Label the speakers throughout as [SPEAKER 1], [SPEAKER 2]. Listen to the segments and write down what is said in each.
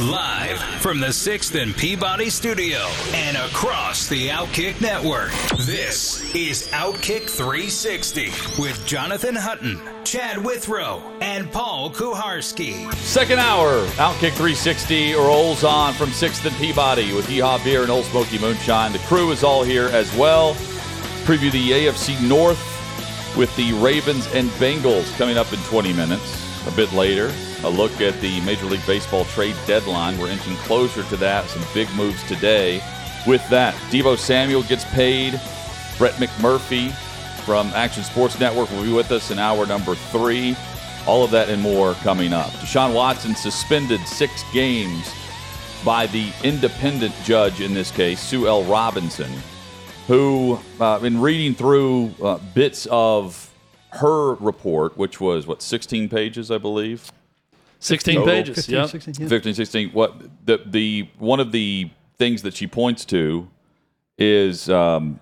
[SPEAKER 1] Live from the 6th and Peabody studio and across the Outkick network. This is Outkick 360 with Jonathan Hutton, Chad Withrow, and Paul Kuharsky.
[SPEAKER 2] Second hour, Outkick 360 rolls on from 6th and Peabody with Yeehaw Beer and Ole Smoky Moonshine. The crew is all here as well. Preview the AFC North with the Ravens and Bengals coming up in 20 minutes. A bit later, a look at the Major League Baseball trade deadline. We're inching closer to that. Some big moves today. With that, Deebo Samuel gets paid. Brett McMurphy from Action Sports Network will be with us in hour number three. All of that and more coming up. Deshaun Watson suspended six games by the independent judge in this case, Sue L. Robinson, who, uh, in reading through uh, bits of her report, which was what 16 pages, I believe.
[SPEAKER 3] 16
[SPEAKER 2] Total.
[SPEAKER 3] pages.
[SPEAKER 4] 15,
[SPEAKER 3] Yep.
[SPEAKER 4] 16, yeah.
[SPEAKER 2] 15, 16. What the the one of the things that she points to is um,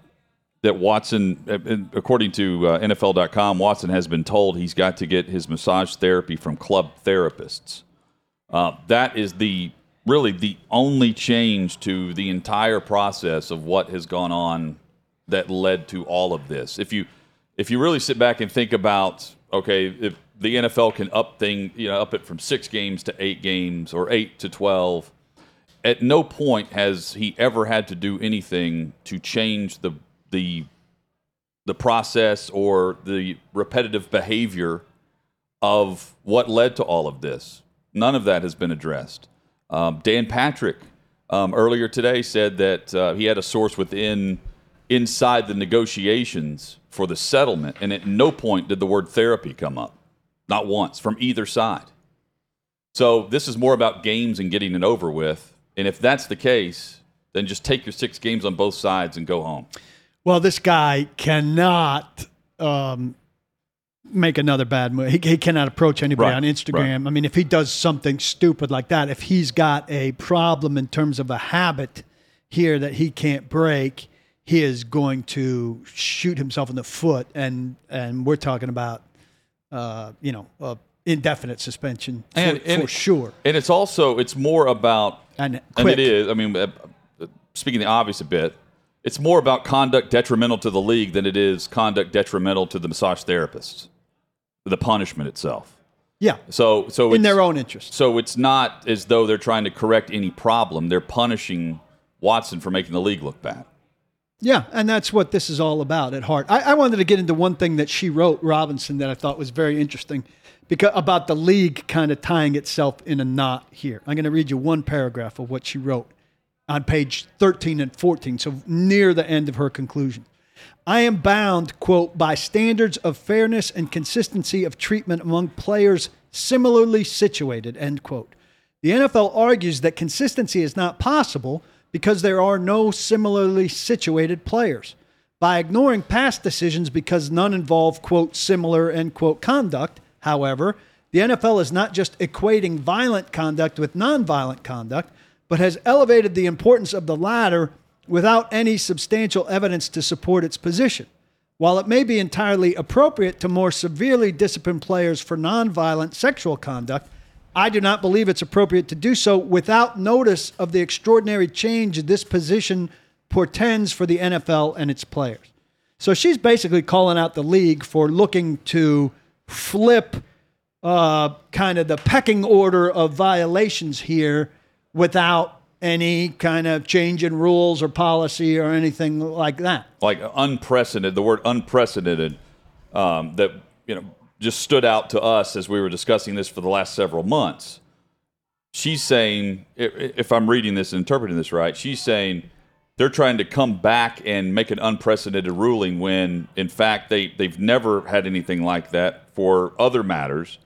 [SPEAKER 2] that Watson, uh, uh, according to uh, NFL.com, Watson has been told he's got to get his massage therapy from club therapists. Uh, that is the really the only change to the entire process of what has gone on that led to all of this. If you if you really sit back and think about okay, if the NFL can up thing, you know, up it from 6 games to 8 games or 8 to 12, at no point has he ever had to do anything to change the the the process or the repetitive behavior of what led to all of this. None of that has been addressed. Um, Dan Patrick um, earlier today said that uh, he had a source within inside the negotiations for the settlement, and at no point did the word therapy come up, not once from either side. So this is more about games and getting it over with. And if that's the case, then just take your six games on both sides and go home.
[SPEAKER 4] Well, this guy cannot um, make another bad move. He, he cannot approach anybody
[SPEAKER 2] Right,
[SPEAKER 4] on Instagram.
[SPEAKER 2] right.
[SPEAKER 4] I mean, if he does something stupid like that, if he's got a problem in terms of a habit here that he can't break, he is going to shoot himself in the foot. And and we're talking about, uh, you know, uh, indefinite suspension for,
[SPEAKER 2] And- and-
[SPEAKER 4] for sure.
[SPEAKER 2] And it's also it's more about
[SPEAKER 4] And
[SPEAKER 2] and it is. I mean, uh, uh, speaking the obvious a bit, it's more about conduct detrimental to the league than it is conduct detrimental to the massage therapists, the punishment itself.
[SPEAKER 4] Yeah,
[SPEAKER 2] So, so
[SPEAKER 4] in their own interest.
[SPEAKER 2] So it's not as though they're trying to correct any problem. They're punishing Watson for making the league look bad.
[SPEAKER 4] Yeah, and that's what this is all about at heart. I, I wanted to get into one thing that she wrote, Robinson, that I thought was very interesting, because about the league kind of tying itself in a knot here. I'm going to read you one paragraph of what she wrote on page 13 and 14, so near the end of her conclusion. I am bound, quote, by standards of fairness and consistency of treatment among players similarly situated, end quote. The NFL argues that consistency is not possible because there are no similarly situated players. By ignoring past decisions because none involve, quote, similar, end quote, conduct, however, the NFL is not just equating violent conduct with nonviolent conduct, but has elevated the importance of the latter without any substantial evidence to support its position. While it may be entirely appropriate to more severely discipline players for nonviolent sexual conduct, I do not believe it's appropriate to do so without notice of the extraordinary change this position portends for the NFL and its players. So she's basically calling out the league for looking to flip uh, kind of the pecking order of violations here without any kind of change in rules or policy or anything like that.
[SPEAKER 2] like unprecedented. The word unprecedented um, that you know just stood out to us as we were discussing this for the last several months. She's saying, if I'm reading this and interpreting this right, she's saying they're trying to come back and make an unprecedented ruling when, in fact, they they've never had anything like that for other matters.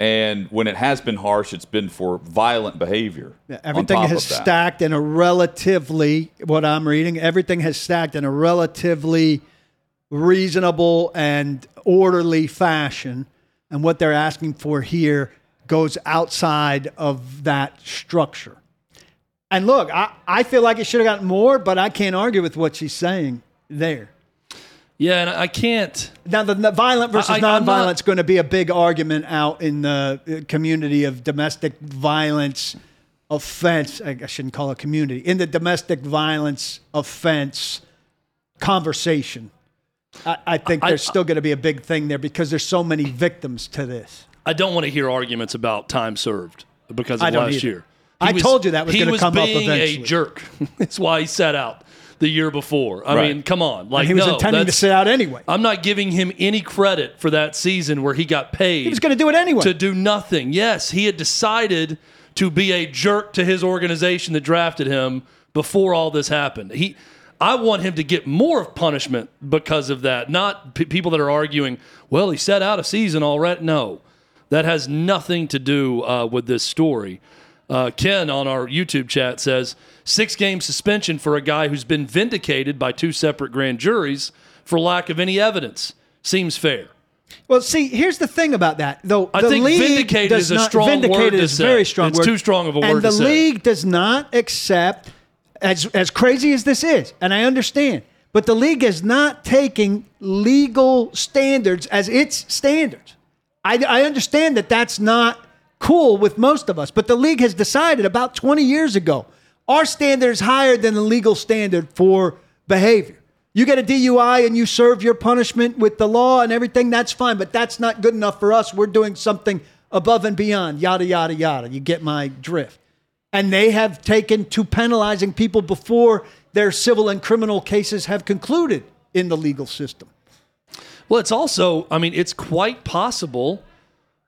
[SPEAKER 2] And when it has been harsh, it's been for violent behavior.
[SPEAKER 4] Yeah, everything has stacked in a relatively what I'm reading. Everything has stacked in a relatively reasonable and orderly fashion, and what they're asking for here goes outside of that structure. And look, I, I feel like it should have gotten more, but I can't argue with what she's saying there.
[SPEAKER 3] Yeah, and I can't.
[SPEAKER 4] Now, the, the violent versus
[SPEAKER 3] I- I'm not-
[SPEAKER 4] nonviolent is going to be a big argument out in the uh, community of domestic violence offense. I I shouldn't call it community. In the domestic violence offense conversation, I, I think
[SPEAKER 3] I-
[SPEAKER 4] there's still going to be a big thing there because there's so many victims to this.
[SPEAKER 3] I don't want to hear arguments about time served because of
[SPEAKER 4] I
[SPEAKER 3] last
[SPEAKER 4] either.
[SPEAKER 3] year.
[SPEAKER 4] I told you that was gonna come up eventually.
[SPEAKER 3] being
[SPEAKER 4] eventually.
[SPEAKER 3] a jerk. That's why he sat out the year before. I
[SPEAKER 2] Right.
[SPEAKER 3] mean, come on, like
[SPEAKER 4] And he was
[SPEAKER 3] no,
[SPEAKER 4] intending to sit out anyway.
[SPEAKER 3] I'm not giving him any credit for that season where he got paid.
[SPEAKER 4] He was going to do it anyway.
[SPEAKER 3] to do nothing. Yes, he had decided to be a jerk to his organization that drafted him before all this happened. He, I want him to get more of punishment because of that. Not p- people that are arguing, well, he set out a season already. No, that has nothing to do uh, with this story. Uh, Ken on our YouTube chat says six game suspension for a guy who's been vindicated by two separate grand juries for lack of any evidence seems fair.
[SPEAKER 4] Well, see, here's the thing about that, though.
[SPEAKER 3] I
[SPEAKER 4] the
[SPEAKER 3] think
[SPEAKER 4] league
[SPEAKER 3] vindicated
[SPEAKER 4] does
[SPEAKER 3] is a
[SPEAKER 4] not,
[SPEAKER 3] strong word
[SPEAKER 4] vindicated is very strong
[SPEAKER 3] It's
[SPEAKER 4] word.
[SPEAKER 3] too strong of a
[SPEAKER 4] and
[SPEAKER 3] word to
[SPEAKER 4] the league does not accept, as as crazy as this is, and I understand, but the league is not taking legal standards as its standards. I, I understand that that's not cool with most of us, but the league has decided about 20 years ago our standard is higher than the legal standard for behavior. You get a DUI and you serve your punishment with the law and everything, that's fine, but that's not good enough for us. We're doing something above and beyond, yada, yada, yada. You get my drift. And they have taken to penalizing people before their civil and criminal cases have concluded in the legal system.
[SPEAKER 3] Well, it's also, I mean, it's quite possible.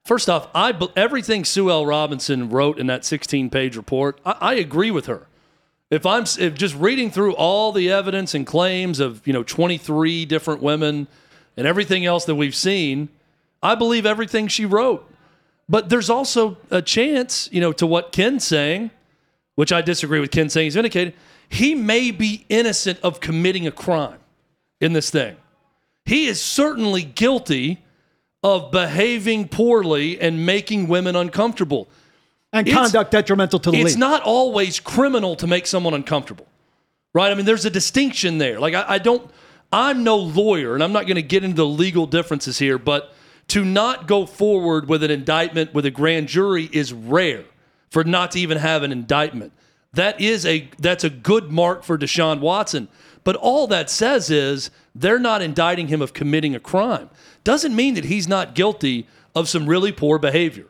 [SPEAKER 3] First off, I everything Sue L. Robinson wrote in that 16 page report, I, I agree with her. If I'm if just reading through all the evidence and claims of you know 23 different women and everything else that we've seen, I believe everything she wrote. But there's also a chance, you know, to what Ken's saying, which I disagree with Ken saying he's vindicated. He may be innocent of committing a crime in this thing he is certainly guilty of behaving poorly and making women uncomfortable.
[SPEAKER 4] And
[SPEAKER 3] It's-
[SPEAKER 4] conduct detrimental to the
[SPEAKER 3] It's
[SPEAKER 4] league.
[SPEAKER 3] not always criminal to make someone uncomfortable, right? I mean, there's a distinction there. Like, I, I don't, I'm no lawyer, and I'm not going to get into the legal differences here, but to not go forward with an indictment with a grand jury is rare for not to even have an indictment. That is a that's a good mark for Deshaun Watson. But all that says is they're not indicting him of committing a crime. Doesn't mean that he's not guilty of some really poor behavior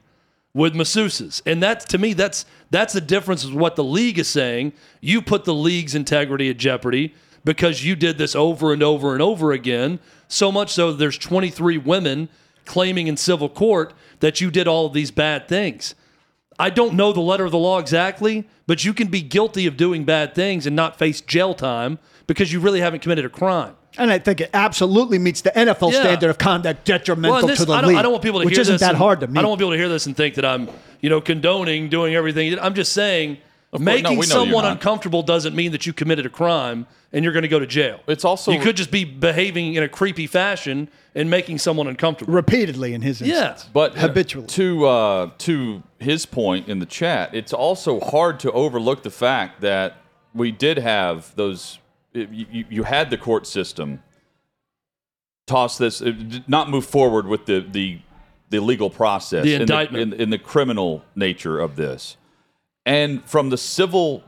[SPEAKER 3] with masseuses. And that to me, that's that's the difference with what the league is saying. You put the league's integrity at jeopardy because you did this over and over and over again. So much so there's 23 women claiming in civil court that you did all of these bad things. I don't know the letter of the law exactly, but you can be guilty of doing bad things and not face jail time because you really haven't committed a crime.
[SPEAKER 4] and I think it absolutely meets the NFL
[SPEAKER 3] Yeah.
[SPEAKER 4] standard of conduct detrimental
[SPEAKER 3] and this-
[SPEAKER 4] to the
[SPEAKER 3] I
[SPEAKER 4] league.
[SPEAKER 3] I don't want people to
[SPEAKER 4] which
[SPEAKER 3] hear
[SPEAKER 4] isn't
[SPEAKER 3] this.
[SPEAKER 4] that
[SPEAKER 3] and-
[SPEAKER 4] hard to meet.
[SPEAKER 3] I don't want people to hear this and think that I'm, you know, condoning doing everything. I'm just saying
[SPEAKER 2] course,
[SPEAKER 3] making
[SPEAKER 2] no, we know you're
[SPEAKER 3] someone uncomfortable doesn't mean that you committed a crime and you're going to go to jail.
[SPEAKER 2] It's also-
[SPEAKER 3] you could just be behaving in a creepy fashion and making someone uncomfortable.
[SPEAKER 4] repeatedly in his
[SPEAKER 3] Yeah.
[SPEAKER 4] instance.
[SPEAKER 2] But
[SPEAKER 4] habitually.
[SPEAKER 2] to uh, to his point in the chat, it's also hard to overlook the fact that we did have those. You, you- you had the court system toss this, uh, not move forward with the the, the legal process,
[SPEAKER 3] The
[SPEAKER 2] in
[SPEAKER 3] indictment.
[SPEAKER 2] in, in the criminal nature of this, and from the civil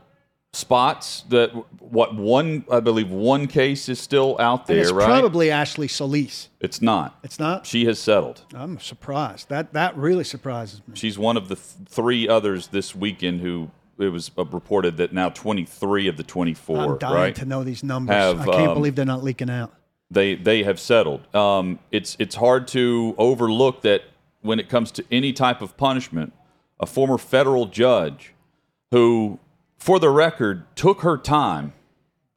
[SPEAKER 2] spots that what one I believe one case is still out
[SPEAKER 4] And
[SPEAKER 2] there,
[SPEAKER 4] it's
[SPEAKER 2] right?
[SPEAKER 4] probably Ashley Solis.
[SPEAKER 2] it's not.
[SPEAKER 4] It's not.
[SPEAKER 2] She has settled.
[SPEAKER 4] I'm surprised. That that really surprises me.
[SPEAKER 2] She's one of the th- three others this weekend who it was uh, reported that now 23 of the 24,
[SPEAKER 4] I'm dying
[SPEAKER 2] right?
[SPEAKER 4] to know these numbers.
[SPEAKER 2] Have,
[SPEAKER 4] I can't
[SPEAKER 2] um,
[SPEAKER 4] believe they're not leaking out.
[SPEAKER 2] They they have settled. Um, it's it's hard to overlook that when it comes to any type of punishment, a former federal judge who, for the record, took her time,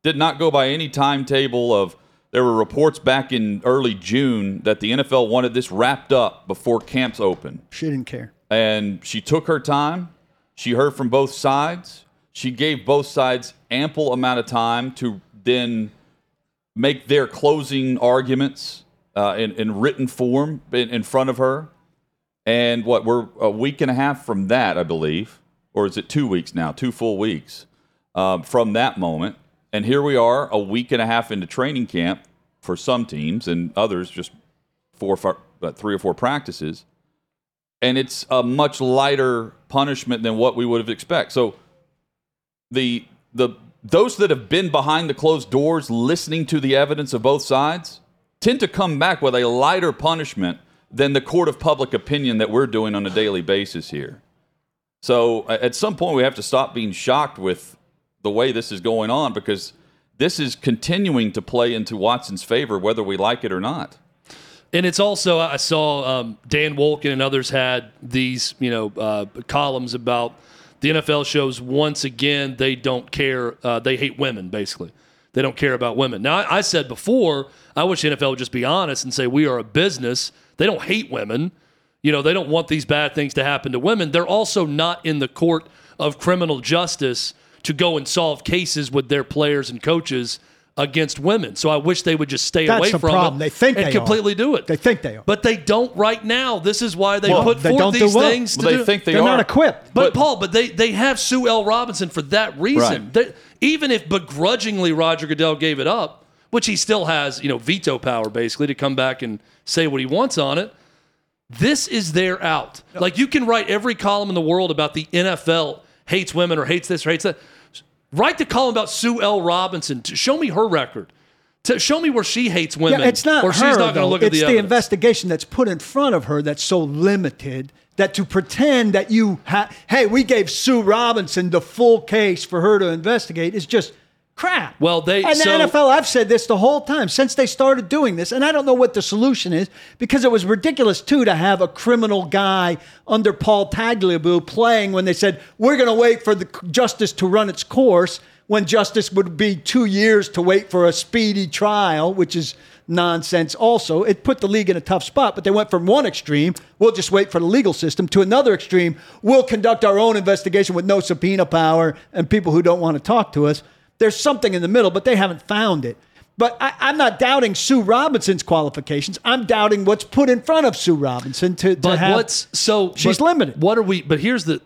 [SPEAKER 2] did not go by any timetable of there were reports back in early June that the NFL wanted this wrapped up before camps open.
[SPEAKER 4] She didn't care.
[SPEAKER 2] And she took her time. She heard from both sides. She gave both sides ample amount of time to then make their closing arguments uh, in, in written form in, in front of her. And what we're a week and a half from that, I believe, or is it two weeks now? Two full weeks um, from that moment. And here we are, a week and a half into training camp for some teams, and others just uh, three or four practices. And it's a much lighter punishment than what we would have expected. So the the those that have been behind the closed doors listening to the evidence of both sides tend to come back with a lighter punishment than the court of public opinion that we're doing on a daily basis here. So at some point we have to stop being shocked with the way this is going on because this is continuing to play into Watson's favor whether we like it or not.
[SPEAKER 3] And it's also I saw um, Dan Wolken and others had these you know uh, columns about the NFL shows once again they don't care uh, they hate women basically they don't care about women. Now I, I said before I wish the NFL would just be honest and say we are a business. They don't hate women. You know they don't want these bad things to happen to women. They're also not in the court of criminal justice to go and solve cases with their players and coaches against women. So I wish they would just stay
[SPEAKER 4] That's
[SPEAKER 3] away
[SPEAKER 4] the
[SPEAKER 3] from
[SPEAKER 4] problem.
[SPEAKER 3] it
[SPEAKER 4] They think
[SPEAKER 3] and
[SPEAKER 4] they
[SPEAKER 3] completely
[SPEAKER 4] are.
[SPEAKER 3] do it.
[SPEAKER 4] They think they are.
[SPEAKER 3] But they don't right now. This is why they
[SPEAKER 4] Well,
[SPEAKER 3] put
[SPEAKER 4] they
[SPEAKER 3] forth
[SPEAKER 4] don't do
[SPEAKER 3] these
[SPEAKER 4] well.
[SPEAKER 3] things to
[SPEAKER 2] Well, they
[SPEAKER 3] do.
[SPEAKER 2] think they
[SPEAKER 4] They're
[SPEAKER 2] are
[SPEAKER 4] not equipped.
[SPEAKER 3] but, Paul, but they they have Sue L. Robinson for that reason.
[SPEAKER 2] Right.
[SPEAKER 3] They- even if begrudgingly Roger Goodell gave it up, which he still has, you know, veto power basically to come back and say what he wants on it. This is their out. Like you can write every column in the world about the NFL hates women or hates this or hates that. Write the column about Sue L. Robinson. Show me her record. To show me where she hates women.
[SPEAKER 4] Yeah, it's not
[SPEAKER 3] or
[SPEAKER 4] her.
[SPEAKER 3] she's not going to look at
[SPEAKER 4] it's
[SPEAKER 3] the,
[SPEAKER 4] the,
[SPEAKER 3] evidence.
[SPEAKER 4] investigation that's put in front of her that's so limited that to pretend that you ha- hey, we gave Sue Robinson the full case for her to investigate is just crap.
[SPEAKER 3] Well, they-
[SPEAKER 4] and
[SPEAKER 3] so-
[SPEAKER 4] the NFL. I've said this the whole time since they started doing this, and I don't know what the solution is because it was ridiculous too to have a criminal guy under Paul Tagliabue playing when they said we're going to wait for the justice to run its course when justice would be two years to wait for a speedy trial, which is nonsense also. It put the league in a tough spot, but they went from one extreme, we'll just wait for the legal system, to another extreme, we'll conduct our own investigation with no subpoena power and people who don't want to talk to us. There's something in the middle, but they haven't found it. But I, I'm not doubting Sue Robinson's qualifications. I'm doubting what's put in front of Sue Robinson to, to
[SPEAKER 3] But
[SPEAKER 4] have.
[SPEAKER 3] what's so
[SPEAKER 4] she's limited.
[SPEAKER 3] What are we? But here's the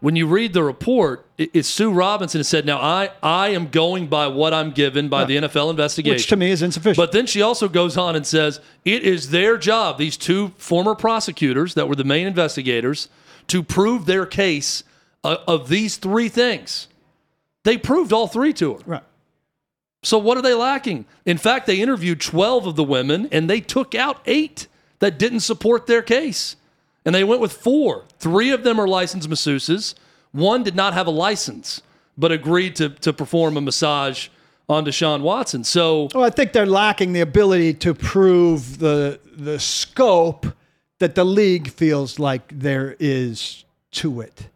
[SPEAKER 3] when you read the report, it, it's Sue Robinson who said, "Now I I am going by what I'm given by the NFL investigation,"
[SPEAKER 4] which to me is insufficient.
[SPEAKER 3] But then she also goes on and says it is their job, these two former prosecutors that were the main investigators, to prove their case uh, of these three things. They proved all three to her.
[SPEAKER 4] right.
[SPEAKER 3] So what are they lacking? In fact, they interviewed 12 of the women and they took out eight that didn't support their case. And they went with four. Three of them are licensed masseuses. One did not have a license, but agreed to, to perform a massage on Deshaun Watson. So
[SPEAKER 4] Well, I think they're lacking the ability to prove the the scope that the league feels like there is to it.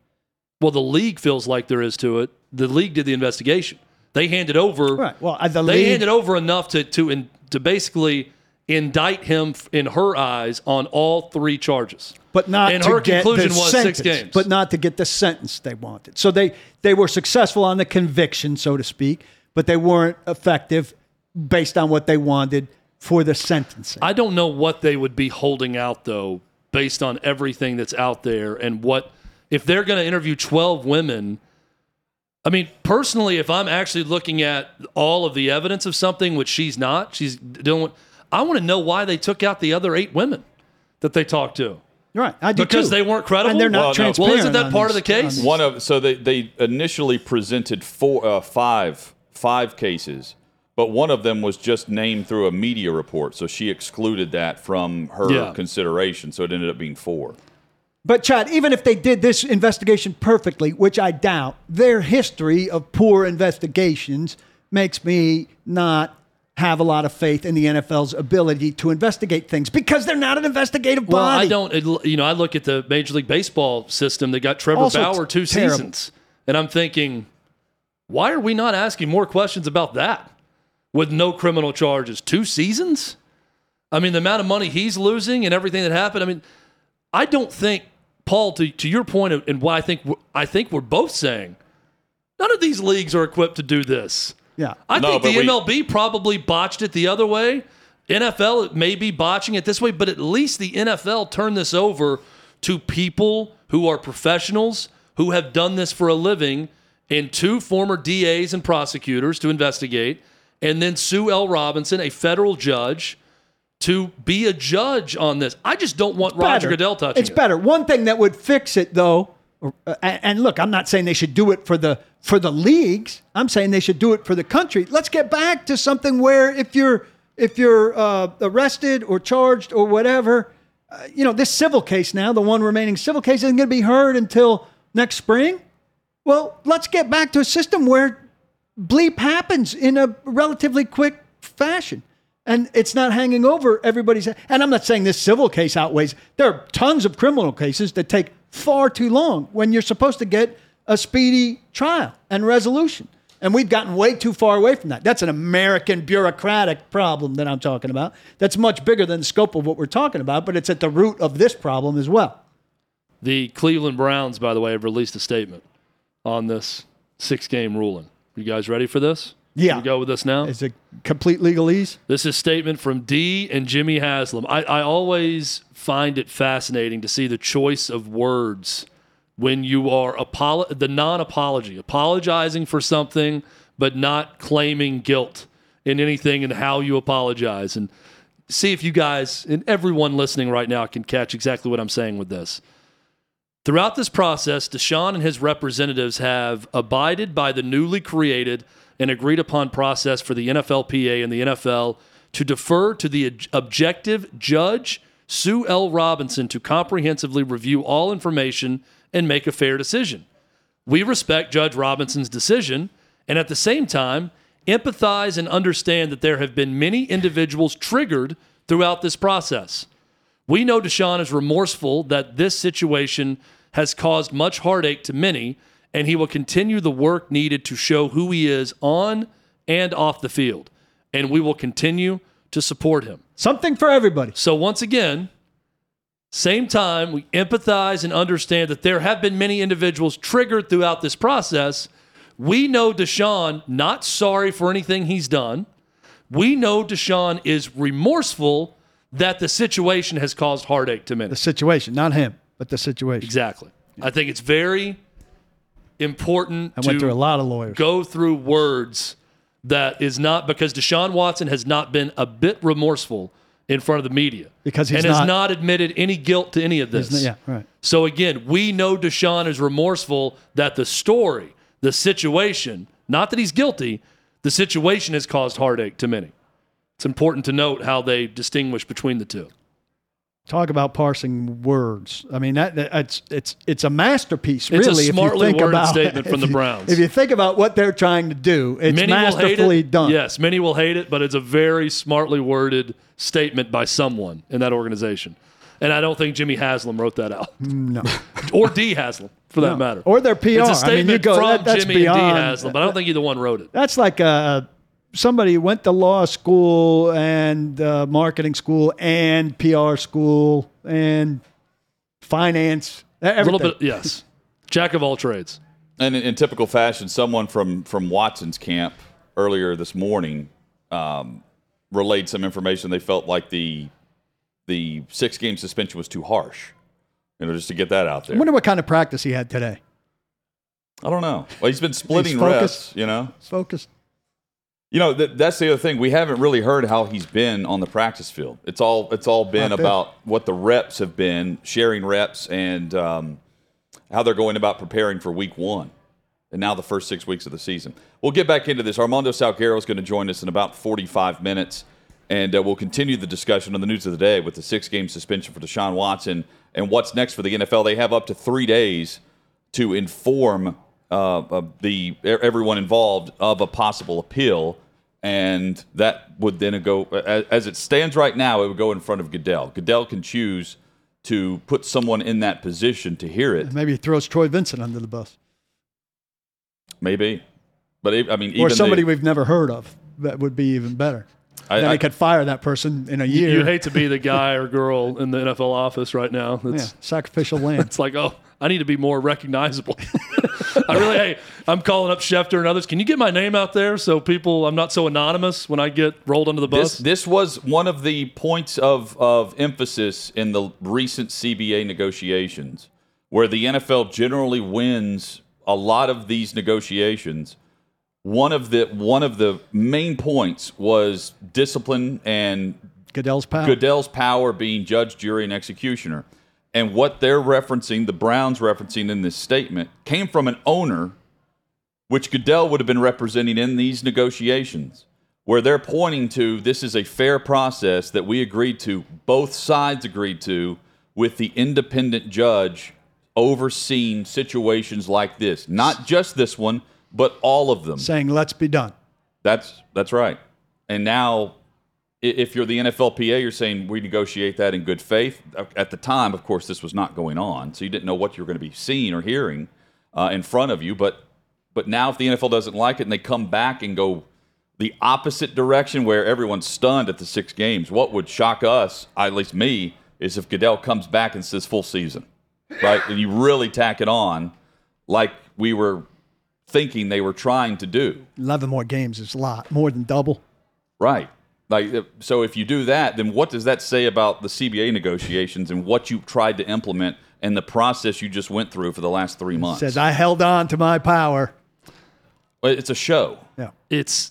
[SPEAKER 3] well, the league feels like there is to it. The league did the investigation. They handed over
[SPEAKER 4] Right. Well, the
[SPEAKER 3] they
[SPEAKER 4] league
[SPEAKER 3] handed over enough to to in, to basically indict him in her eyes on all three charges.
[SPEAKER 4] but not
[SPEAKER 3] and
[SPEAKER 4] to
[SPEAKER 3] her conclusion was
[SPEAKER 4] sentence,
[SPEAKER 3] six games.
[SPEAKER 4] but not to get the sentence they wanted. So they they were successful on the conviction, so to speak, but they weren't effective based on what they wanted for the sentencing.
[SPEAKER 3] I don't know what they would be holding out though, based on everything that's out there and what if they're going to interview 12 women. I mean, personally, if I'm actually looking at all of the evidence of something, which she's not, she's doing. I want to know why they took out the other eight women that they talked to
[SPEAKER 4] right. I do
[SPEAKER 3] because
[SPEAKER 4] too.
[SPEAKER 3] they weren't credible.
[SPEAKER 4] and they're not
[SPEAKER 2] Well, no.
[SPEAKER 4] transparent.
[SPEAKER 3] Well, isn't that
[SPEAKER 4] on
[SPEAKER 3] part of the
[SPEAKER 4] these- on
[SPEAKER 3] case?
[SPEAKER 2] One of so they, they initially presented four uh, five five cases, but one of them was just named through a media report, so she excluded that from her
[SPEAKER 3] Yeah.
[SPEAKER 2] consideration. So it ended up being four.
[SPEAKER 4] But Chad, even if they did this investigation perfectly, which I doubt, their history of poor investigations makes me not have a lot of faith in the NFL's ability to investigate things because they're not an investigative
[SPEAKER 3] Well,
[SPEAKER 4] body.
[SPEAKER 3] I don't. You know, I look at the Major League Baseball system. They got Trevor
[SPEAKER 4] Also
[SPEAKER 3] Bauer two
[SPEAKER 4] terrible.
[SPEAKER 3] seasons, and I'm thinking, why are we not asking more questions about that? with no criminal charges. Two seasons? I mean, the amount of money he's losing and everything that happened. I mean, I don't think Paul, to, to your point, of, and why I think I think we're both saying, none of these leagues are equipped to do this.
[SPEAKER 4] Yeah.
[SPEAKER 3] I
[SPEAKER 2] No,
[SPEAKER 3] think
[SPEAKER 2] but
[SPEAKER 3] the
[SPEAKER 2] we-
[SPEAKER 3] MLB probably botched it the other way. NFL may be botching it this way, but at least the NFL turned this over to people who are professionals who have done this for a living and two former DAs and prosecutors to investigate, and then Sue L. Robinson, a federal judge, to be a judge on this. I just don't want Roger
[SPEAKER 4] better.
[SPEAKER 3] Goodell touching
[SPEAKER 4] It's
[SPEAKER 3] it.
[SPEAKER 4] better. One thing that would fix it, though, uh, and, and look, I'm not saying they should do it for the for the leagues. I'm saying they should do it for the country. Let's get back to something where if you're if you're uh, arrested or charged or whatever, uh, you know, this civil case now, the one remaining civil case, isn't going to be heard until next spring. Well, let's get back to a system where bleep happens in a relatively quick fashion. And it's not hanging over everybody's head. And I'm not saying this civil case outweighs. There are tons of criminal cases that take far too long when you're supposed to get a speedy trial and resolution. And we've gotten way too far away from that. That's an American bureaucratic problem that I'm talking about. That's much bigger than the scope of what we're talking about, but it's at the root of this problem as well.
[SPEAKER 3] The Cleveland Browns, by the way, have released a statement on this six game ruling. You guys ready for this?
[SPEAKER 4] Yeah.
[SPEAKER 3] We go with this now?
[SPEAKER 4] Is it complete legalese?
[SPEAKER 3] This is a statement from Dee and Jimmy Haslam. I, I always find it fascinating to see the choice of words when you are apolo- the non-apology, apologizing for something but not claiming guilt in anything and how you apologize. And see if you guys and everyone listening right now can catch exactly what I'm saying with this. Throughout this process, Deshaun and his representatives have abided by the newly created and agreed upon process for the NFLPA and the NFL to defer to the objective judge, Sue L. Robinson, to comprehensively review all information and make a fair decision. We respect Judge Robinson's decision and at the same time empathize and understand that there have been many individuals triggered throughout this process. We know Deshaun is remorseful that this situation has caused much heartache to many, and he will continue the work needed to show who he is on and off the field. And we will continue to support him.
[SPEAKER 4] Something for everybody.
[SPEAKER 3] So, once again, same time, we empathize and understand that there have been many individuals triggered throughout this process. We know Deshaun not sorry for anything he's done. We know Deshaun is remorseful that the situation has caused heartache to many.
[SPEAKER 4] The situation, not him, but the situation.
[SPEAKER 3] Exactly. I think it's very important
[SPEAKER 4] I
[SPEAKER 3] to
[SPEAKER 4] went through a lot of lawyers.
[SPEAKER 3] go through words that is not because Deshaun Watson has not been a bit remorseful in front of the media
[SPEAKER 4] Because he's
[SPEAKER 3] and has
[SPEAKER 4] not-
[SPEAKER 3] not admitted any guilt to any of this.
[SPEAKER 4] Isn't? Yeah, right.
[SPEAKER 3] So again, we know Deshaun is remorseful that the story, the situation, not that he's guilty, the situation has caused heartache to many. It's important to note how they distinguish between the two.
[SPEAKER 4] Talk about parsing words. I mean, that, that- it's it's it's a masterpiece.
[SPEAKER 3] It's a
[SPEAKER 4] really,
[SPEAKER 3] smartly
[SPEAKER 4] if you think
[SPEAKER 3] worded
[SPEAKER 4] about
[SPEAKER 3] statement from the
[SPEAKER 4] you-
[SPEAKER 3] Browns.
[SPEAKER 4] If you think about what they're trying to do, it's
[SPEAKER 3] many
[SPEAKER 4] masterfully
[SPEAKER 3] it.
[SPEAKER 4] done.
[SPEAKER 3] Yes, many will hate it, but it's a very smartly worded statement by someone in that organization. And I don't think Jimmy Haslam wrote that out.
[SPEAKER 4] No.
[SPEAKER 3] or Dee Haslam, for that matter.
[SPEAKER 4] Or their PR.
[SPEAKER 3] It's a
[SPEAKER 4] I mean,
[SPEAKER 3] statement
[SPEAKER 4] you go,
[SPEAKER 3] from
[SPEAKER 4] that- that's
[SPEAKER 3] Jimmy and
[SPEAKER 4] Dee
[SPEAKER 3] Haslam, but I don't think either one wrote it.
[SPEAKER 4] That's like uh, somebody who went to law school and uh, marketing school and PR school and finance.
[SPEAKER 3] A little bit, yes. Jack of all trades.
[SPEAKER 2] And in, in typical fashion, someone from from Watson's camp earlier this morning um, relayed some information. They felt like the the six game suspension was too harsh. You know, just to get that out there.
[SPEAKER 4] I wonder what kind of practice he had today.
[SPEAKER 2] I don't know. Well, he's been splitting
[SPEAKER 4] He's
[SPEAKER 2] reps. You know,
[SPEAKER 4] Focused.
[SPEAKER 2] You know that, that's the other thing. We haven't really heard how he's been on the practice field. It's all it's all been
[SPEAKER 4] Not
[SPEAKER 2] about what the reps have been, sharing reps, and um, how they're going about preparing for Week One, and now the first six weeks of the season. We'll get back into this. Armando Salguero is going to join us in about 45 minutes, and uh, we'll continue the discussion on the news of the day with the six-game suspension for Deshaun Watson and what's next for the NFL. They have up to three days to inform uh, of the everyone involved of a possible appeal, and that would then go as, as it stands right now. It would go in front of Goodell. Goodell can choose to put someone in that position to hear it,
[SPEAKER 4] Maybe he throws Troy Vincent under the bus.
[SPEAKER 2] maybe. But it, I mean,
[SPEAKER 4] Or
[SPEAKER 2] even
[SPEAKER 4] somebody
[SPEAKER 2] the,
[SPEAKER 4] we've never heard of. that would be even better.
[SPEAKER 2] I-
[SPEAKER 4] then
[SPEAKER 2] I-
[SPEAKER 4] could fire that person in a year.
[SPEAKER 3] You hate to be the guy or girl in the NFL office right now.
[SPEAKER 4] yeah, sacrificial lamb.
[SPEAKER 3] it's like, oh, I need to be more recognizable. I really, hey, I'm calling up Schefter and others. Can you get my name out there so people, I'm not so anonymous when I get rolled under the bus?
[SPEAKER 2] This this was one of the points of of emphasis in the recent CBA negotiations, where the NFL generally wins a lot of these negotiations. One of the one of the main points was discipline and
[SPEAKER 4] Goodell's power.
[SPEAKER 2] Goodell's power being judge, jury, and executioner. And what they're referencing, the Browns referencing in this statement, came from an owner, which Goodell would have been representing in these negotiations, where they're pointing to this is a fair process that we agreed to, both sides agreed to, with the independent judge overseeing situations like this. Not just this one, but all of them.
[SPEAKER 4] saying, "Let's be done."
[SPEAKER 2] That's that's right. And now, if you're the NFLPA, you're saying we negotiate that in good faith. At the time, of course, this was not going on, so you didn't know what you were going to be seeing or hearing uh, in front of you. But but now, if the NFL doesn't like it and they come back and go the opposite direction, where everyone's stunned at the six games, what would shock us, at least me, is if Goodell comes back and says full season, right? and you really tack it on, like we were thinking they were trying to do.
[SPEAKER 4] Eleven more games is a lot, more than double.
[SPEAKER 2] Right. Like so if you do that, then what does that say about the CBA negotiations and what you tried to implement and the process you just went through for the last 3 months?
[SPEAKER 4] Says I held on to my power.
[SPEAKER 2] It's a show.
[SPEAKER 4] Yeah,
[SPEAKER 3] it's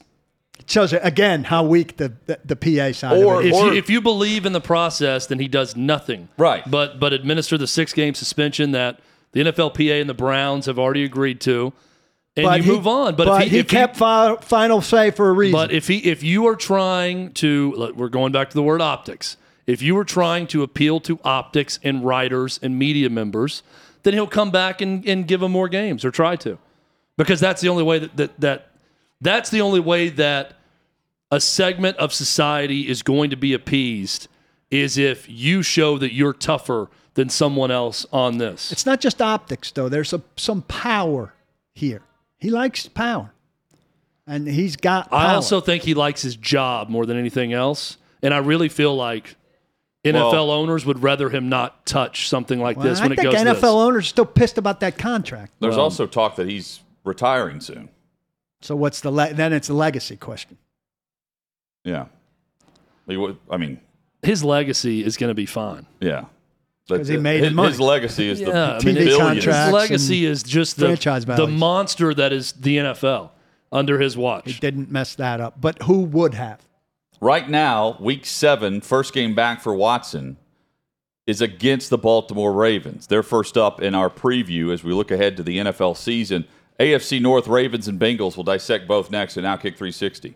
[SPEAKER 4] it shows again how weak the the, the PA side
[SPEAKER 2] Or-
[SPEAKER 4] of it
[SPEAKER 3] if
[SPEAKER 4] is.
[SPEAKER 3] you, if you believe in the process, then he does nothing.
[SPEAKER 2] Right.
[SPEAKER 3] But but administer the six game suspension that the NFLPA and the Browns have already agreed to, and
[SPEAKER 4] But
[SPEAKER 3] you
[SPEAKER 4] he-
[SPEAKER 3] move on. But,
[SPEAKER 4] but
[SPEAKER 3] if he,
[SPEAKER 4] he kept fi- final say for a reason.
[SPEAKER 3] But if he if you are trying to look, we're going back to the word optics. If you were trying to appeal to optics and writers and media members, then he'll come back and, and give them more games or try to. Because that's the only way that, that that that's the only way that a segment of society is going to be appeased is if you show that you're tougher than someone else on this.
[SPEAKER 4] It's not just optics, though. There's a, some power here. He likes power, and he's got. Power.
[SPEAKER 3] I also think he likes his job more than anything else, and I really feel like NFL
[SPEAKER 2] Well-
[SPEAKER 3] owners would rather him not touch something like
[SPEAKER 4] Well,
[SPEAKER 3] this
[SPEAKER 4] I
[SPEAKER 3] when it
[SPEAKER 4] think
[SPEAKER 3] goes
[SPEAKER 4] NFL
[SPEAKER 3] this.
[SPEAKER 4] owners are still pissed about that contract.
[SPEAKER 2] There's also talk that he's retiring soon.
[SPEAKER 4] So what's the le- then? It's a legacy question.
[SPEAKER 2] Yeah. I mean,
[SPEAKER 3] His legacy is going to be fine.
[SPEAKER 2] yeah.
[SPEAKER 4] 'Cause he made
[SPEAKER 2] his,
[SPEAKER 4] money.
[SPEAKER 2] his legacy is
[SPEAKER 3] Yeah,
[SPEAKER 2] the
[SPEAKER 3] I mean,
[SPEAKER 4] TV
[SPEAKER 2] billions.
[SPEAKER 4] contract.
[SPEAKER 3] His legacy is just the,
[SPEAKER 4] franchise
[SPEAKER 3] the monster that is the NFL under his watch.
[SPEAKER 4] He didn't mess that up, but who would have?
[SPEAKER 2] Right now, week seven, first game back for Watson is against the Baltimore Ravens. They're first up in our preview as we look ahead to the NFL season. AFC North Ravens and Bengals will dissect both next in Outkick 360.